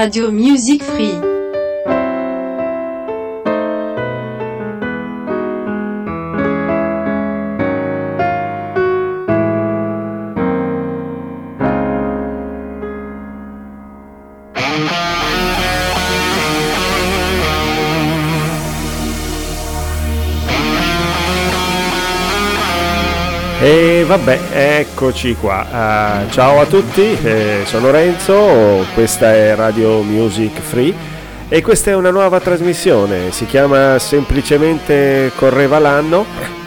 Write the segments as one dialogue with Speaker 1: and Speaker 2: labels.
Speaker 1: Radio Music Free.
Speaker 2: Vabbè, eccoci qua. Uh, ciao a tutti, eh, sono Renzo, questa è Radio Music Free e questa è una nuova trasmissione, si chiama semplicemente Correva l'anno,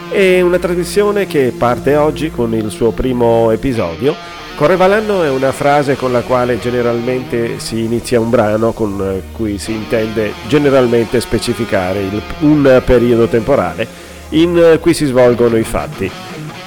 Speaker 2: è una trasmissione che parte oggi con il suo primo episodio. Correva l'anno è una frase con la quale generalmente si inizia un brano con cui si intende generalmente specificare il, un periodo temporale in cui si svolgono i fatti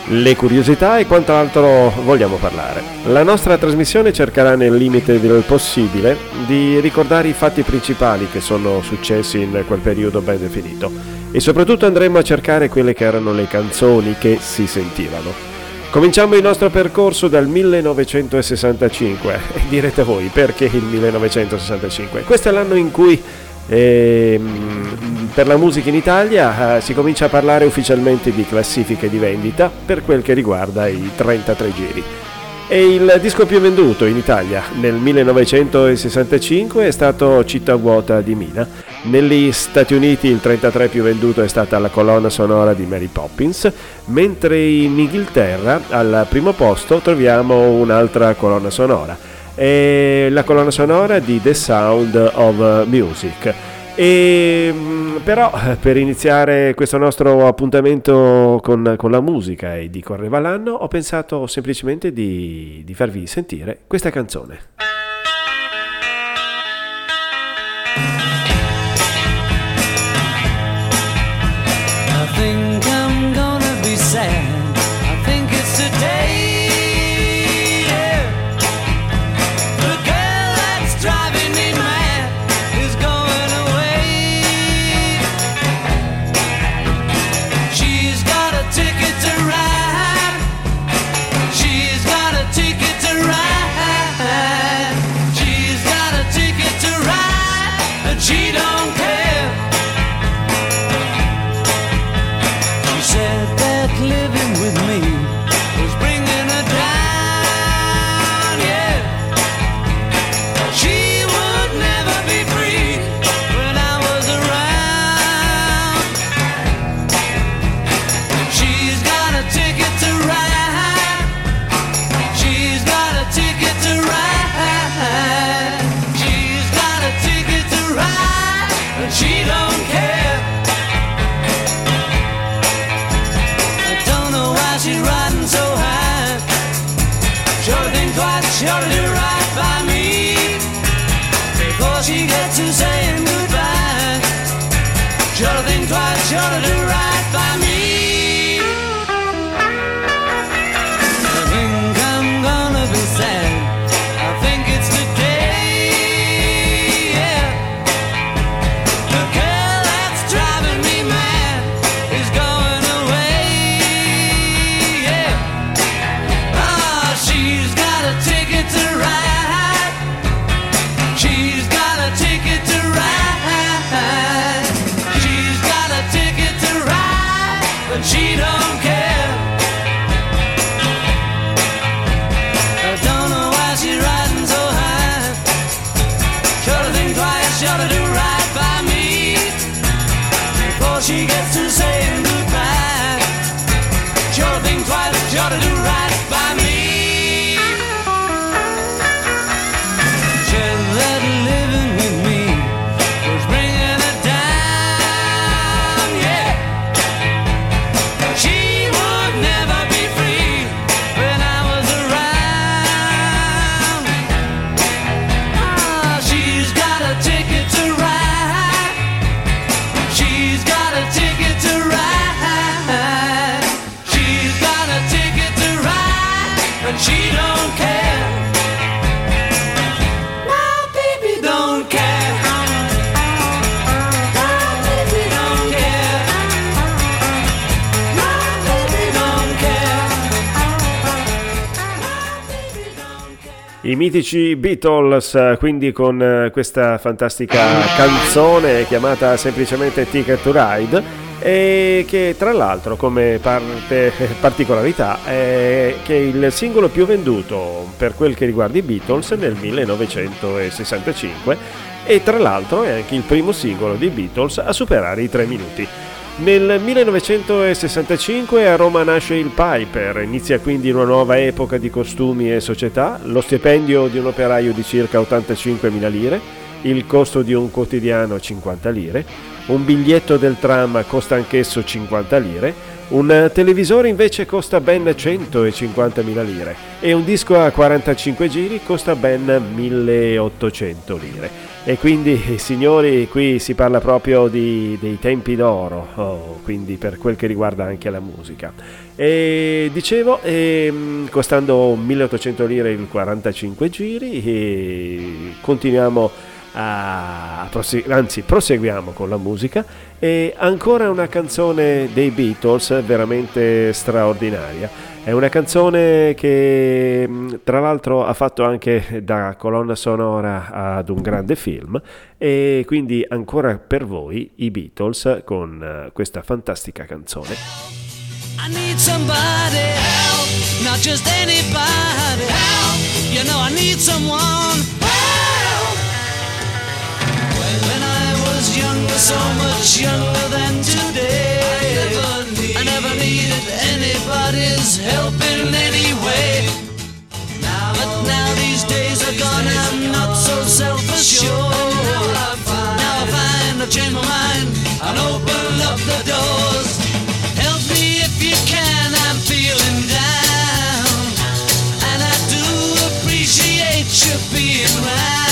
Speaker 2: le curiosità e quant'altro vogliamo parlare. La nostra trasmissione cercherà nel limite del possibile di ricordare i fatti principali che sono successi in quel periodo ben definito e soprattutto andremo a cercare quelle che erano le canzoni che si sentivano. Cominciamo il nostro percorso dal 1965 e direte voi perché il 1965? Questo è l'anno in cui e, ehm, per la musica in Italia eh, si comincia a parlare ufficialmente di classifiche di vendita per quel che riguarda i 33 giri. E il disco più venduto in Italia nel 1965 è stato Città vuota di Mina. Negli Stati Uniti il 33 più venduto è stata la colonna sonora di Mary Poppins, mentre in Inghilterra al primo posto troviamo un'altra colonna sonora è la colonna sonora di The Sound of Music. E, mm, però per iniziare questo nostro appuntamento con, con, la musica e di Correva l'anno ho pensato semplicemente di, di farvi sentire questa canzone.
Speaker 3: to
Speaker 2: say Mitici Beatles, quindi con eh, questa fantastica canzone chiamata semplicemente Ticket to Ride e che tra l'altro come parte, particolarità è che è il singolo più venduto per quel che riguarda i Beatles nel 1965 e tra l'altro è anche il primo singolo dei Beatles a superare i 3 minuti. Nel 1965 a Roma nasce il Piper, inizia quindi una nuova epoca di costumi e società, lo stipendio di un operaio di circa 85.000 lire, il costo di un quotidiano 50 lire, un biglietto del tram costa anch'esso 50 lire, un televisore invece costa ben 150.000 lire e un disco a 45 giri costa ben 1.800 lire. E quindi, signori, qui si parla proprio di, dei tempi d'oro, oh, quindi per quel che riguarda anche la musica. E dicevo, ehm, costando 1800 lire il 45 giri, continuiamo a, prosegu- anzi proseguiamo con la musica e ancora una canzone dei Beatles veramente straordinaria è una canzone che mm, tra l'altro ha fatto anche da colonna sonora ad un grande film e quindi ancora per voi i Beatles con eh, questa fantastica canzone. I need somebody help, not just anybody help. You know I need someone so much younger than today. I never needed anybody's help in any way. Now, But now these days are gone, I'm not so self-assured. Now I find I've changed my mind and open up the doors. Help me if you can, I'm feeling down. And I do appreciate you being round.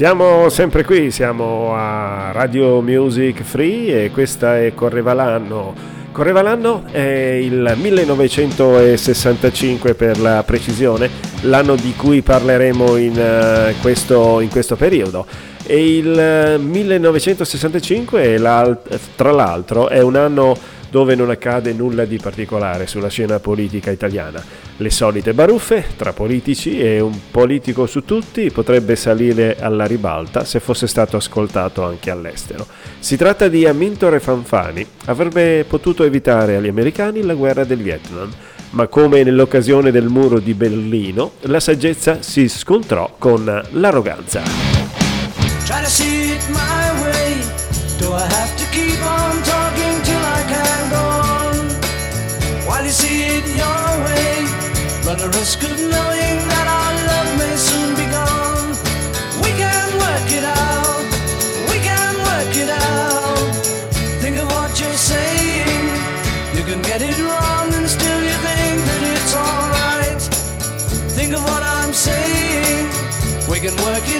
Speaker 2: Siamo sempre qui, siamo a Radio Music Free e questa è Correva l'anno. Correva l'anno è il 1965 per la precisione, l'anno di cui parleremo in, eh, questo, in questo periodo. E il eh, 1965, è l'al- tra l'altro, è un anno dove non accade nulla di particolare sulla scena politica italiana. Le solite baruffe tra politici e un politico su tutti potrebbe salire alla ribalta se fosse stato ascoltato anche all'estero. Si tratta di Amintore Fanfani, avrebbe potuto evitare agli americani la guerra del Vietnam, ma come nell'occasione del muro di Berlino, la saggezza si scontrò con l'arroganza.
Speaker 1: Risk of knowing that our love may soon be gone. We can work it out. We can work it out. Think of what you're saying. You can get it wrong and still you think that it's alright. Think of what I'm saying. We can work it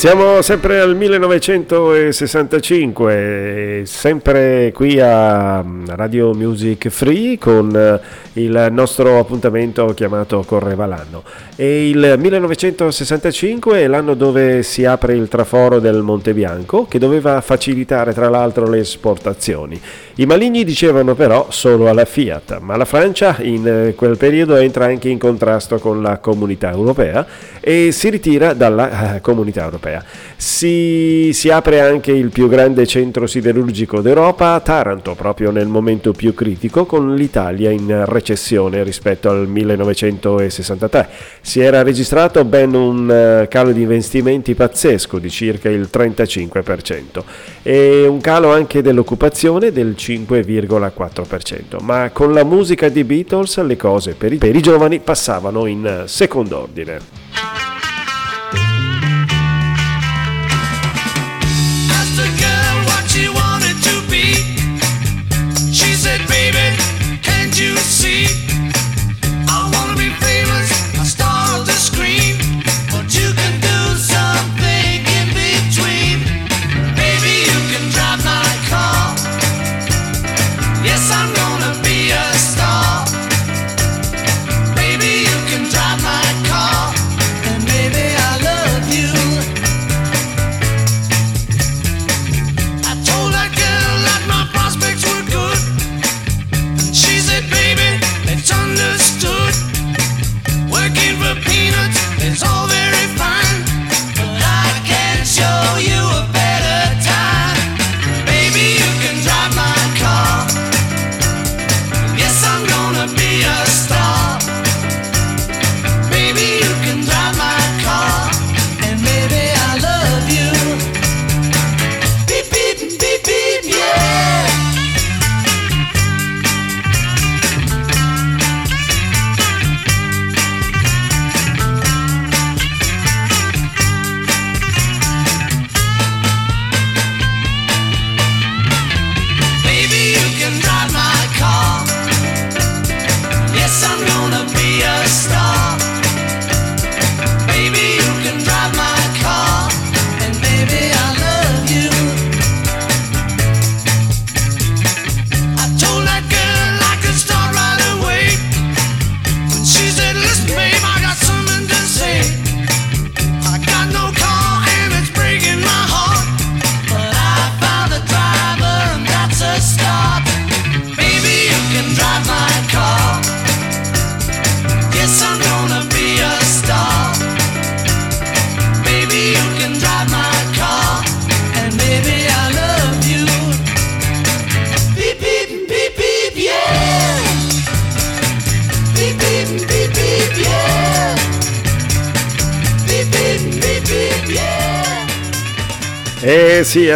Speaker 2: Siamo sempre al 1965, sempre qui a Radio Music Free con il nostro appuntamento chiamato Correva l'anno. E il 1965 è l'anno dove si apre il traforo del Monte Bianco che doveva facilitare tra l'altro le esportazioni. I maligni dicevano però solo alla Fiat, ma la Francia in eh, quel periodo entra anche in contrasto con la comunità europea e si ritira dalla eh, comunità europea. Si, si, apre anche il più grande centro siderurgico d'Europa Taranto, proprio nel momento più critico, con l'Italia in recessione rispetto al 1963. Si era registrato ben un eh, calo di investimenti pazzesco di circa il 35% e un calo anche dell'occupazione del 5%. 5,4%, ma con la musica di Beatles le cose per i, per i giovani passavano in secondo ordine.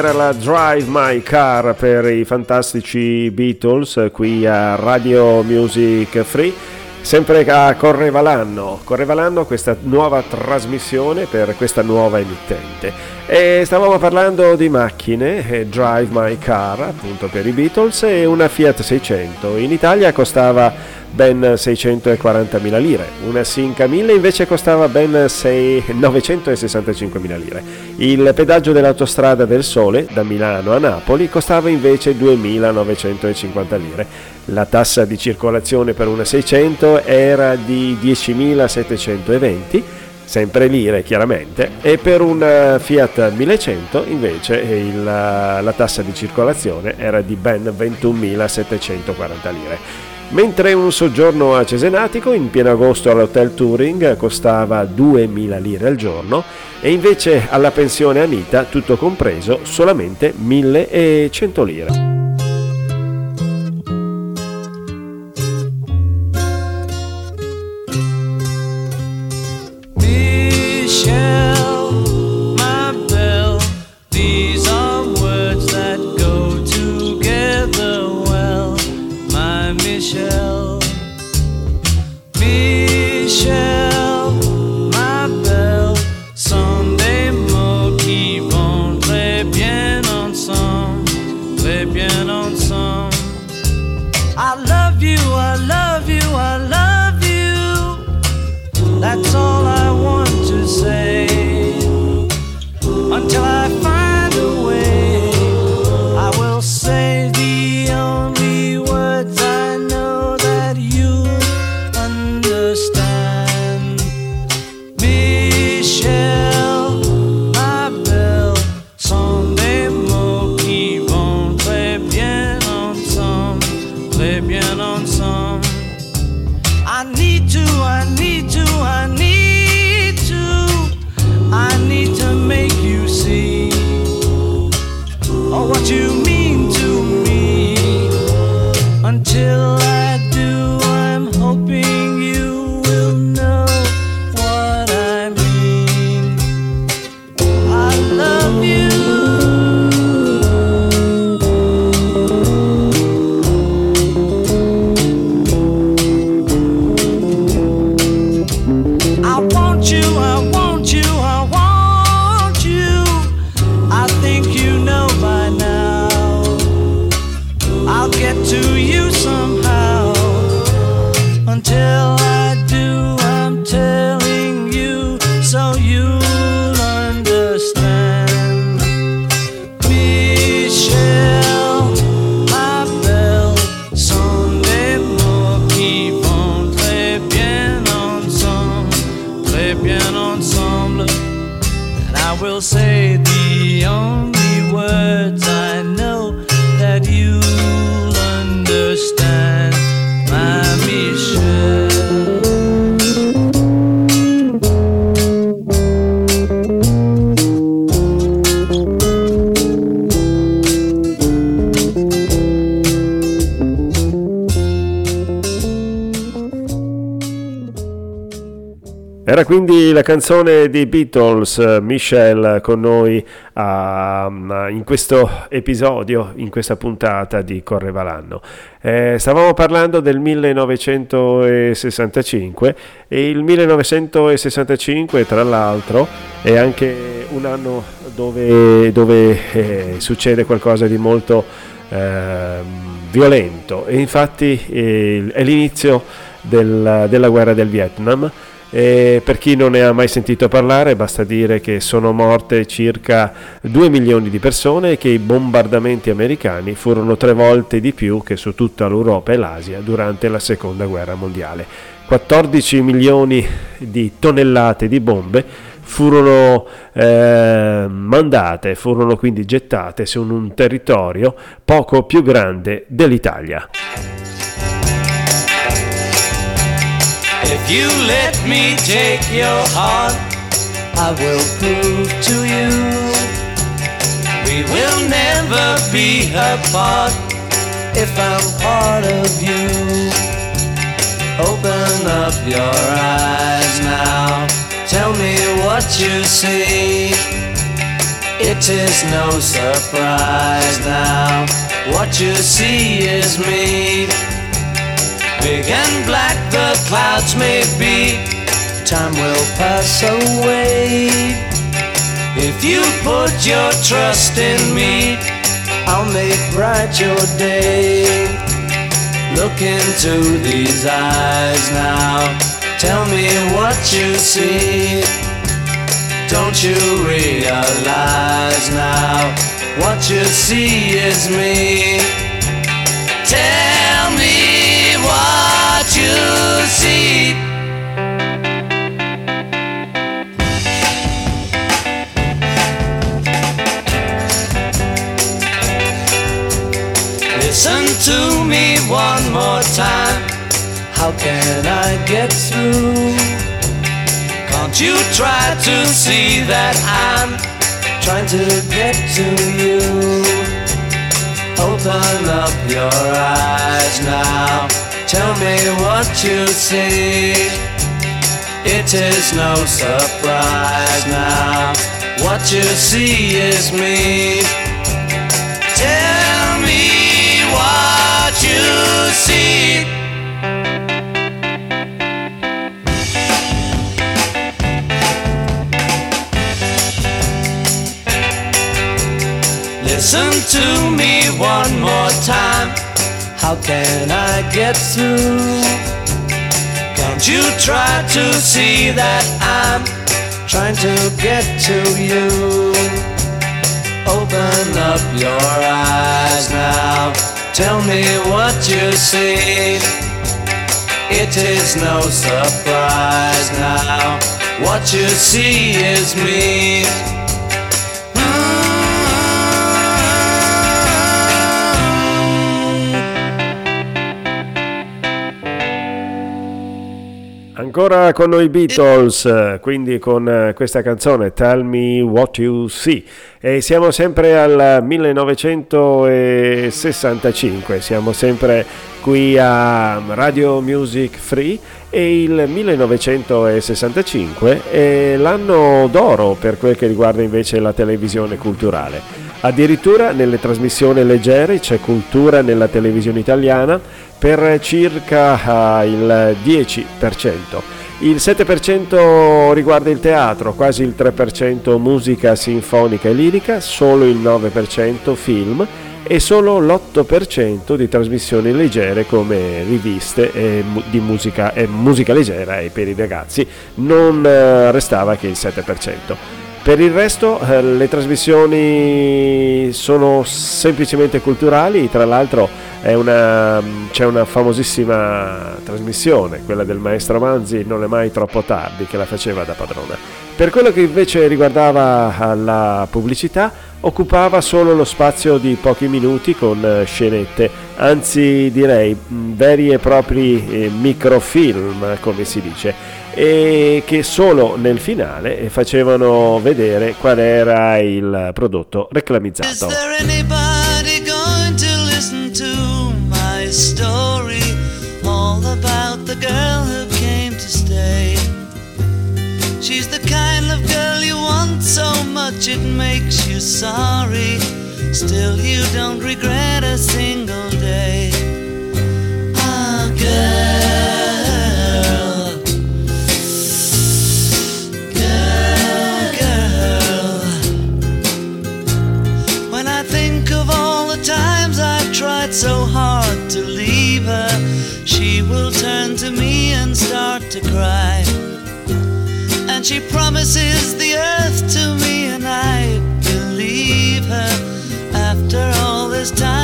Speaker 2: Era la Drive My Car per i fantastici Beatles qui a Radio Music Free. Sempre a Correva l'anno, correva l'anno questa nuova trasmissione per questa nuova emittente. E stavamo parlando di macchine, Drive My Car appunto per i Beatles e una Fiat 600. In Italia costava ben 640.000 lire, una Sinca 1000 invece costava ben 965.000 lire. Il pedaggio dell'autostrada del Sole da Milano a Napoli costava invece 2.950 lire. La tassa di circolazione per una 600 era di 10.720 sempre lire chiaramente, e per un Fiat 1100 invece il, la tassa di circolazione era di ben 21.740 lire mentre un soggiorno a Cesenatico in pieno agosto all'Hotel Touring costava 2.000 lire al giorno e invece alla pensione Anita, tutto compreso, solamente 1.100 lire. Era quindi la canzone dei Beatles, Michelle, con noi ah, in questo episodio, in questa puntata di Correva l'anno. Eh, stavamo parlando del 1965 e il 1965 tra l'altro è anche un anno dove, dove eh, succede qualcosa di molto eh, violento e infatti eh, è l'inizio del- della guerra del Vietnam. E per chi non ne ha mai sentito parlare, basta dire che sono morte circa 2 milioni di persone e che i bombardamenti americani furono tre volte di più che su tutta l'Europa e l'Asia durante la seconda guerra mondiale. 14 milioni di tonnellate di bombe furono eh, mandate, furono quindi gettate su un territorio poco più grande dell'Italia.
Speaker 1: If you let me take your heart, I will prove to you we will never be apart if I'm part of you. Open up your eyes now, tell me what you see. It is no surprise now, what you see is me. Big and black the clouds may be, time will pass away. If you put your trust in me, I'll make bright your day. Look into these eyes now, tell me what you see. Don't you realize now, what you see is me. Tell time. How can I get through? Can't you try to see that I'm trying to get to you? Open up your eyes now. Tell me what you see. It is no surprise now. What you see is me. Listen to me one more time. How can I get through? Can't you try to see that I'm trying to get to you? Open up your eyes now. Tell me what you see. It is no surprise now. What you see is me.
Speaker 2: Ancora con noi Beatles, quindi con questa canzone Tell Me What You See. E siamo sempre al 1965, siamo sempre qui a Radio Music Free e il 1965 è l'anno d'oro per quel che riguarda invece la televisione culturale. Addirittura nelle trasmissioni leggere c'è cultura nella televisione italiana per circa uh, il 10%. Il 7% riguarda il teatro, quasi il 3% musica sinfonica e lirica, solo il 9% film e solo l'8% di trasmissioni leggere come riviste di musica, musica leggera e per i ragazzi non uh, restava che il 7%. Per il resto eh, le trasmissioni sono semplicemente culturali, tra l'altro una, c'è una famosissima trasmissione, quella del maestro Manzi, non è mai troppo tardi, che la faceva da padrona. Per quello che invece riguardava la pubblicità, occupava solo lo spazio di pochi minuti con eh, scenette, anzi direi veri e propri eh, microfilm, come si dice e che solo nel finale facevano vedere qual era il prodotto reclamizzato. She's the kind of girl you want so much it makes you sorry. Still, you don't regret a single will turn to me and start to cry. And she promises the earth to me, and I believe her. After all this time,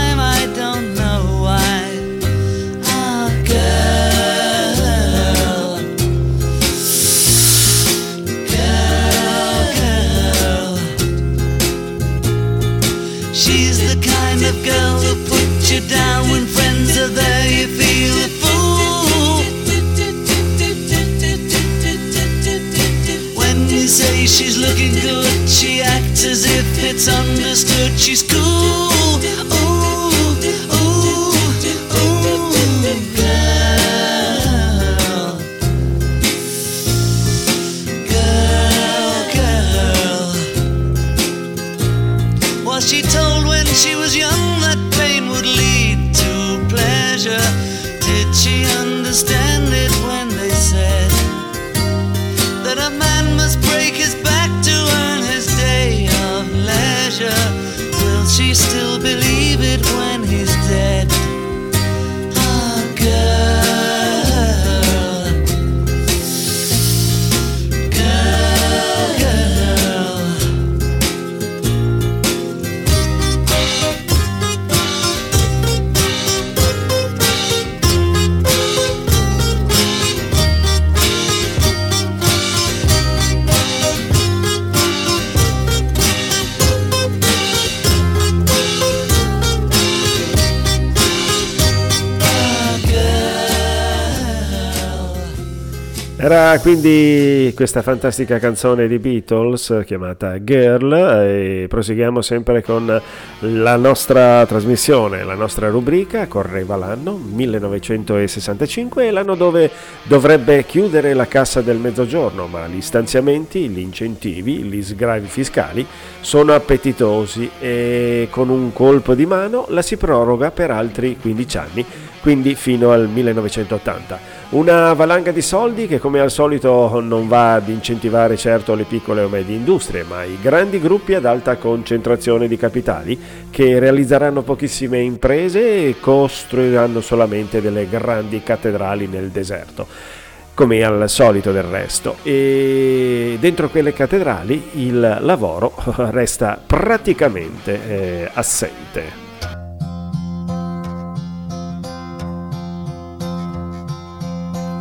Speaker 2: looking good, she acts as if it's understood she's cool. Era quindi questa fantastica canzone di Beatles chiamata Girl e proseguiamo sempre con la nostra trasmissione, la nostra rubrica, correva l'anno 1965, l'anno dove dovrebbe chiudere la cassa del mezzogiorno, ma gli stanziamenti, gli incentivi, gli sgravi fiscali sono appetitosi e con un colpo di mano la si proroga per altri 15 anni, quindi fino al 1980. Una valanga di soldi che come al solito non va ad incentivare certo le piccole o medie industrie, ma i grandi gruppi ad alta concentrazione di capitali che realizzeranno pochissime imprese e costruiranno solamente delle grandi cattedrali nel deserto come al solito del resto. E dentro quelle cattedrali il lavoro resta praticamente eh, assente.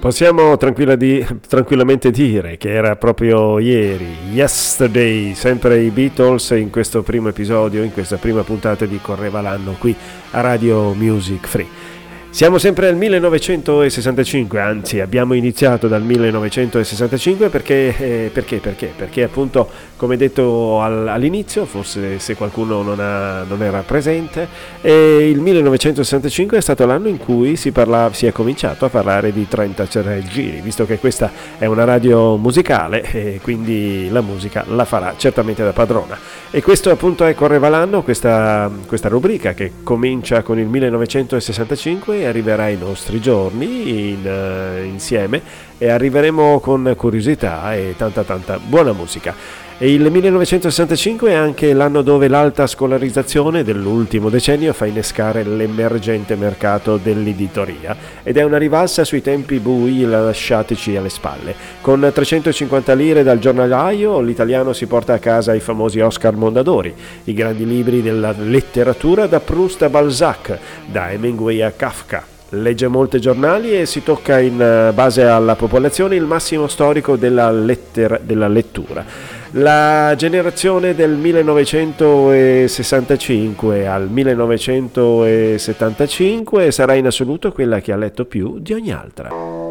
Speaker 2: Possiamo di- tranquillamente dire che era proprio ieri, yesterday, sempre i Beatles in questo primo episodio, in questa prima puntata di Correva l'anno qui a Radio Music Free. Siamo sempre nel 1965, anzi abbiamo iniziato dal 1965 perché, eh, perché, perché? Perché appunto, come detto al- all'inizio, forse se qualcuno non, ha- non era presente, eh, il 1965 è stato l'anno in cui si, parla- si è cominciato a parlare di 33 giri, visto che questa è una radio musicale e quindi la musica la farà certamente da padrona. E questo appunto è Correva l'anno, questa, questa rubrica che comincia con il 1965 arriverà ai nostri giorni in, eh, insieme e arriveremo con curiosità e tanta tanta buona musica. E il 1965 è anche l'anno dove l'alta scolarizzazione dell'ultimo decennio fa innescare l'emergente mercato dell'editoria ed è una rivalsa sui tempi bui lasciatici alle spalle. Con 350 lire dal giornalaio l'italiano si porta a casa i famosi Oscar Mondadori, i grandi libri della letteratura da Proust a Balzac, da Hemingway a Kafka. Legge molti giornali e si tocca in eh, base alla popolazione il massimo storico della, lettera- della lettura. La generazione del 1965 al 1975 sarà in assoluto quella che ha letto più di ogni altra.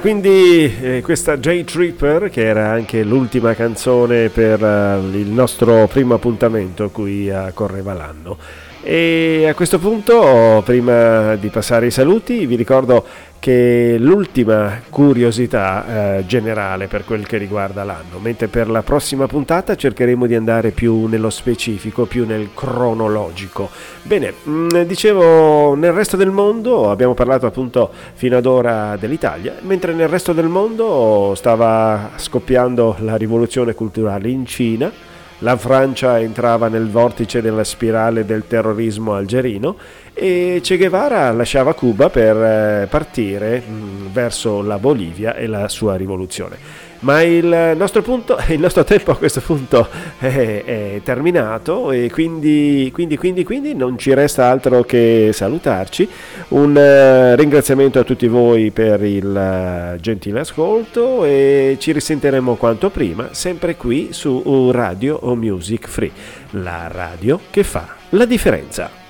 Speaker 2: Quindi eh, questa J Tripper che era anche l'ultima canzone per uh, il nostro primo appuntamento qui a Correva l'anno. E a questo punto, prima di passare i saluti, vi ricordo che l'ultima curiosità eh, generale per quel che riguarda l'anno, mentre per la prossima puntata cercheremo di andare più nello specifico, più nel cronologico. Bene, mh, mm, dicevo, nel resto del mondo abbiamo parlato appunto fino ad ora dell'Italia, mentre nel resto del mondo stava scoppiando la rivoluzione culturale in Cina la Francia entrava nel vortice della spirale del terrorismo algerino e Che Guevara lasciava Cuba per eh, partire mm, verso la Bolivia e la sua rivoluzione. Ma il nostro, punto, il nostro tempo a questo punto è, è terminato e quindi, quindi, quindi, quindi, non ci resta altro che salutarci. Un uh, ringraziamento a tutti voi per il uh, gentile ascolto e ci risentiremo quanto prima, sempre qui su Radio o Music Free, la radio che fa la differenza.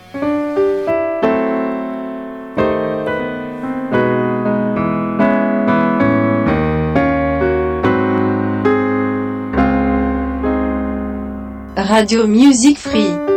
Speaker 3: Radio Music Free.